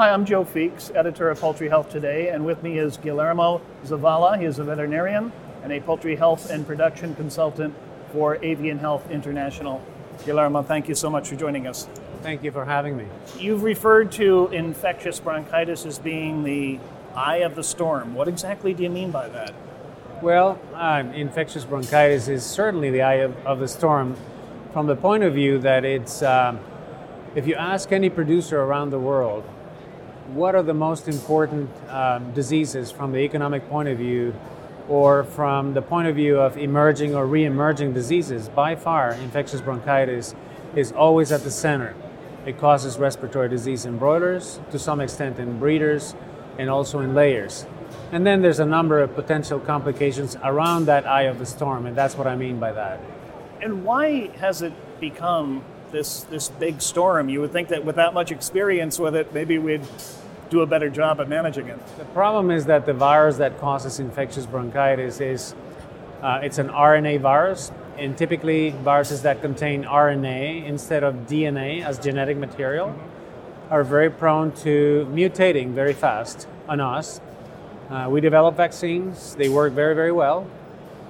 Hi, I'm Joe Feeks, editor of Poultry Health Today, and with me is Guillermo Zavala. He is a veterinarian and a poultry health and production consultant for Avian Health International. Guillermo, thank you so much for joining us. Thank you for having me. You've referred to infectious bronchitis as being the eye of the storm. What exactly do you mean by that? Well, um, infectious bronchitis is certainly the eye of, of, the storm from the point of view that it's, um, if you ask any producer around the world, what are the most important um, diseases from the economic point of view or from the point of view of emerging or re emerging diseases, by far, infectious bronchitis is always at the center. It causes respiratory disease in broilers, to some extent in breeders, and also in layers. And then there's a number of potential complications around that eye of the storm, and that's what I mean by that. And why has it become this this big storm? You would think that with that much experience with it, maybe we'd do a better job at managing it. The problem is that the virus that causes infectious bronchitis is uh, it's an RNA virus, and typically viruses that contain RNA instead of DNA as genetic material are very prone to mutating very fast on us. Uh, we develop vaccines, they work very, very well.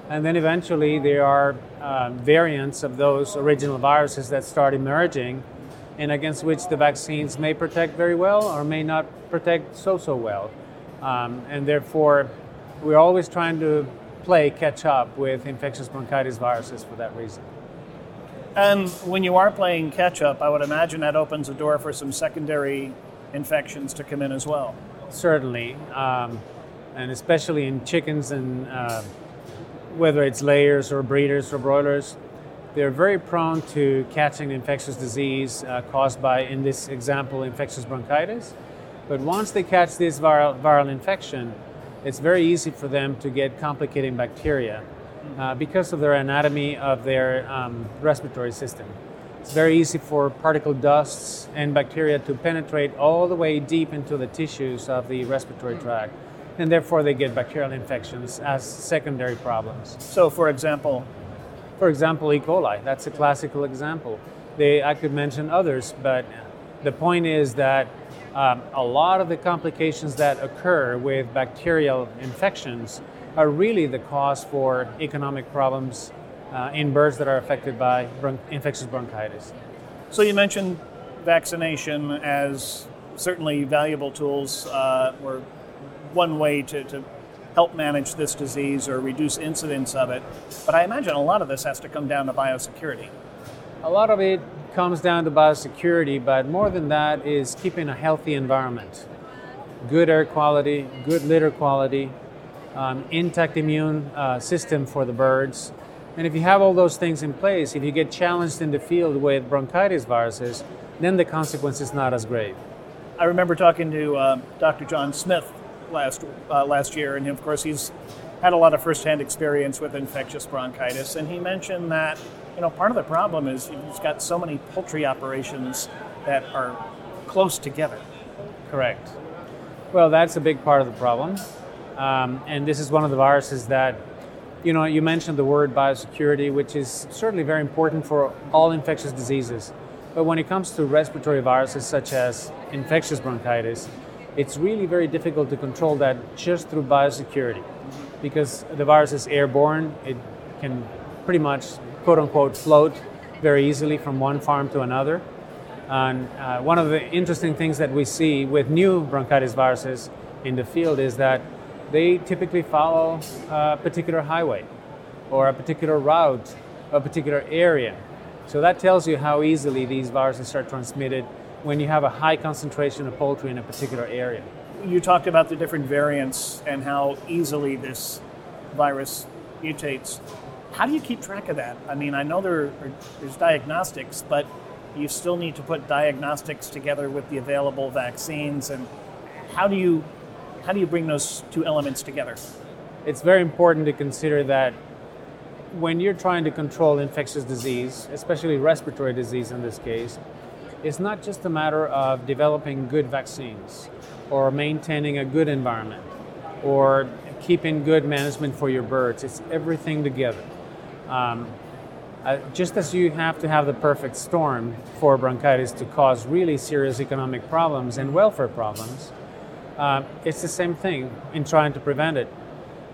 And then eventually there are uh, variants of those original viruses that start emerging and against which the vaccines may protect very well or may not protect so, so well. Um, and therefore, we're always trying to play catch up with infectious bronchitis viruses for that reason. And when you are playing catch up, I would imagine that opens a door for some secondary infections to come in as well. Certainly, um, and especially in chickens and uh, whether it's layers or breeders or broilers, they're very prone to catching infectious disease uh, caused by, in this example, infectious bronchitis. But once they catch this viral, viral infection, it's very easy for them to get complicating bacteria uh, because of their anatomy of their um, respiratory system. It's very easy for particle dusts and bacteria to penetrate all the way deep into the tissues of the respiratory tract, and therefore they get bacterial infections as secondary problems. So, for example, for example, E. coli. That's a classical example. They, I could mention others, but the point is that um, a lot of the complications that occur with bacterial infections are really the cause for economic problems uh, in birds that are affected by bron- infectious bronchitis. So you mentioned vaccination as certainly valuable tools uh, or one way to, to help manage this disease or reduce incidence of it. But I imagine a lot of this has to come down to biosecurity. A lot of it comes down to biosecurity, but more than that is keeping a healthy environment. Good air quality, good litter quality, um, intact immune uh, system for the birds. And if you have all those things in place, if you get challenged in the field with bronchitis viruses, then the consequence is not as great. I remember talking to uh, Dr. John Smith last uh, last year, and of course he's had a lot of firsthand experience with infectious bronchitis, and he mentioned that you know, part of the problem is you've got so many poultry operations that are close together. Correct. Well, that's a big part of the problem. Um, and this is one of the viruses that, you know, you mentioned the word biosecurity, which is certainly very important for all infectious diseases. But when it comes to respiratory viruses such as infectious bronchitis, it's really very difficult to control that just through biosecurity because the virus is airborne. It can pretty much quote unquote float very easily from one farm to another. And uh, one of the interesting things that we see with new bronchitis viruses in the field is that they typically follow a particular highway or a particular route, a particular area. So that tells you how easily these viruses are transmitted when you have a high concentration of poultry in a particular area. You talked about the different variants and how easily this virus mutates. How do you keep track of that? I mean, I know there are, there's diagnostics, but you still need to put diagnostics together with the available vaccines. And how do you how do you bring those two elements together? It's very important to consider that when you're trying to control infectious disease, especially respiratory disease in this case, it's not just a matter of developing good vaccines or maintaining a good environment or keeping good management for your birds. It's everything together. Um, uh, just as you have to have the perfect storm for bronchitis to cause really serious economic problems and welfare problems, uh, it's the same thing in trying to prevent it.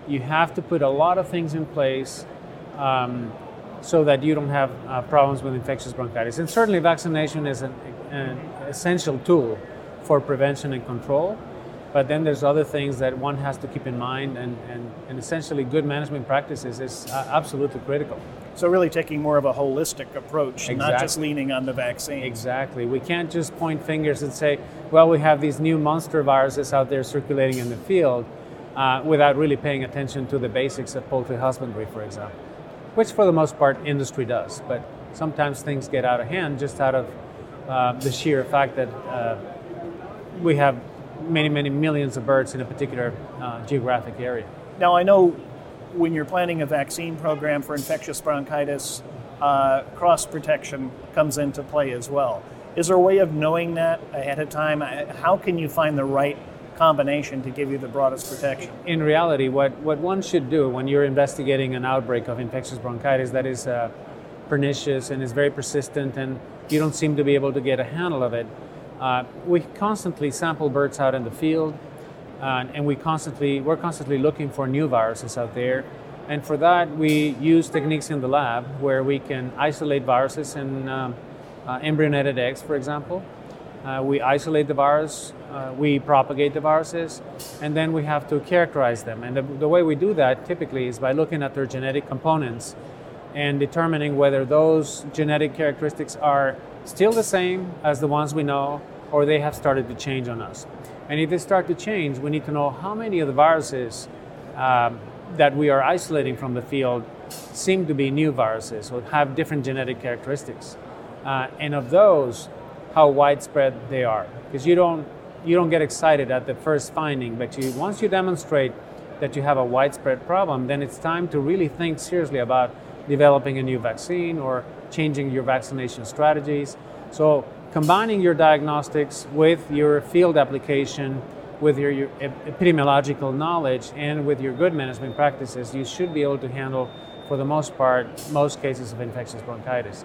You have to put a lot of things in place um, so that you don't have uh, problems with infectious bronchitis. And certainly, vaccination is an, an essential tool for prevention and control. But then there's other things that one has to keep in mind, and, and, and essentially, good management practices is uh, absolutely critical. So, really taking more of a holistic approach, exactly. not just leaning on the vaccine. Exactly. We can't just point fingers and say, well, we have these new monster viruses out there circulating in the field uh, without really paying attention to the basics of poultry husbandry, for example, which for the most part industry does. But sometimes things get out of hand just out of uh, the sheer fact that uh, we have many, many millions of birds in a particular uh, geographic area. Now, I know when you're planning a vaccine program for infectious bronchitis, uh, cross protection comes into play as well. Is there a way of knowing that ahead of time? How can you find the right combination to give you the broadest protection? In reality, what, what one should do when you're investigating an outbreak of infectious bronchitis that is uh, pernicious and is very persistent and you don't seem to be able to get a handle of it, uh, we constantly sample birds out in the field, uh, and we constantly we're constantly looking for new viruses out there. And for that, we use techniques in the lab where we can isolate viruses in um, uh, embryonated eggs, for example. Uh, we isolate the virus, uh, we propagate the viruses, and then we have to characterize them. And the, the way we do that typically is by looking at their genetic components and determining whether those genetic characteristics are still the same as the ones we know, or they have started to change on us. And if they start to change, we need to know how many of the viruses um, that we are isolating from the field seem to be new viruses or have different genetic characteristics. Uh, and of those, how widespread they are. Because you don't, you don't get excited at the first finding, but you, once you demonstrate that you have a widespread problem, then it's time to really think seriously about developing a new vaccine or changing your vaccination strategies. So, combining your diagnostics with your field application, with your, your, epidemiological knowledge, and with your good management practices, you should be able to handle, for the most part, most cases of infectious bronchitis.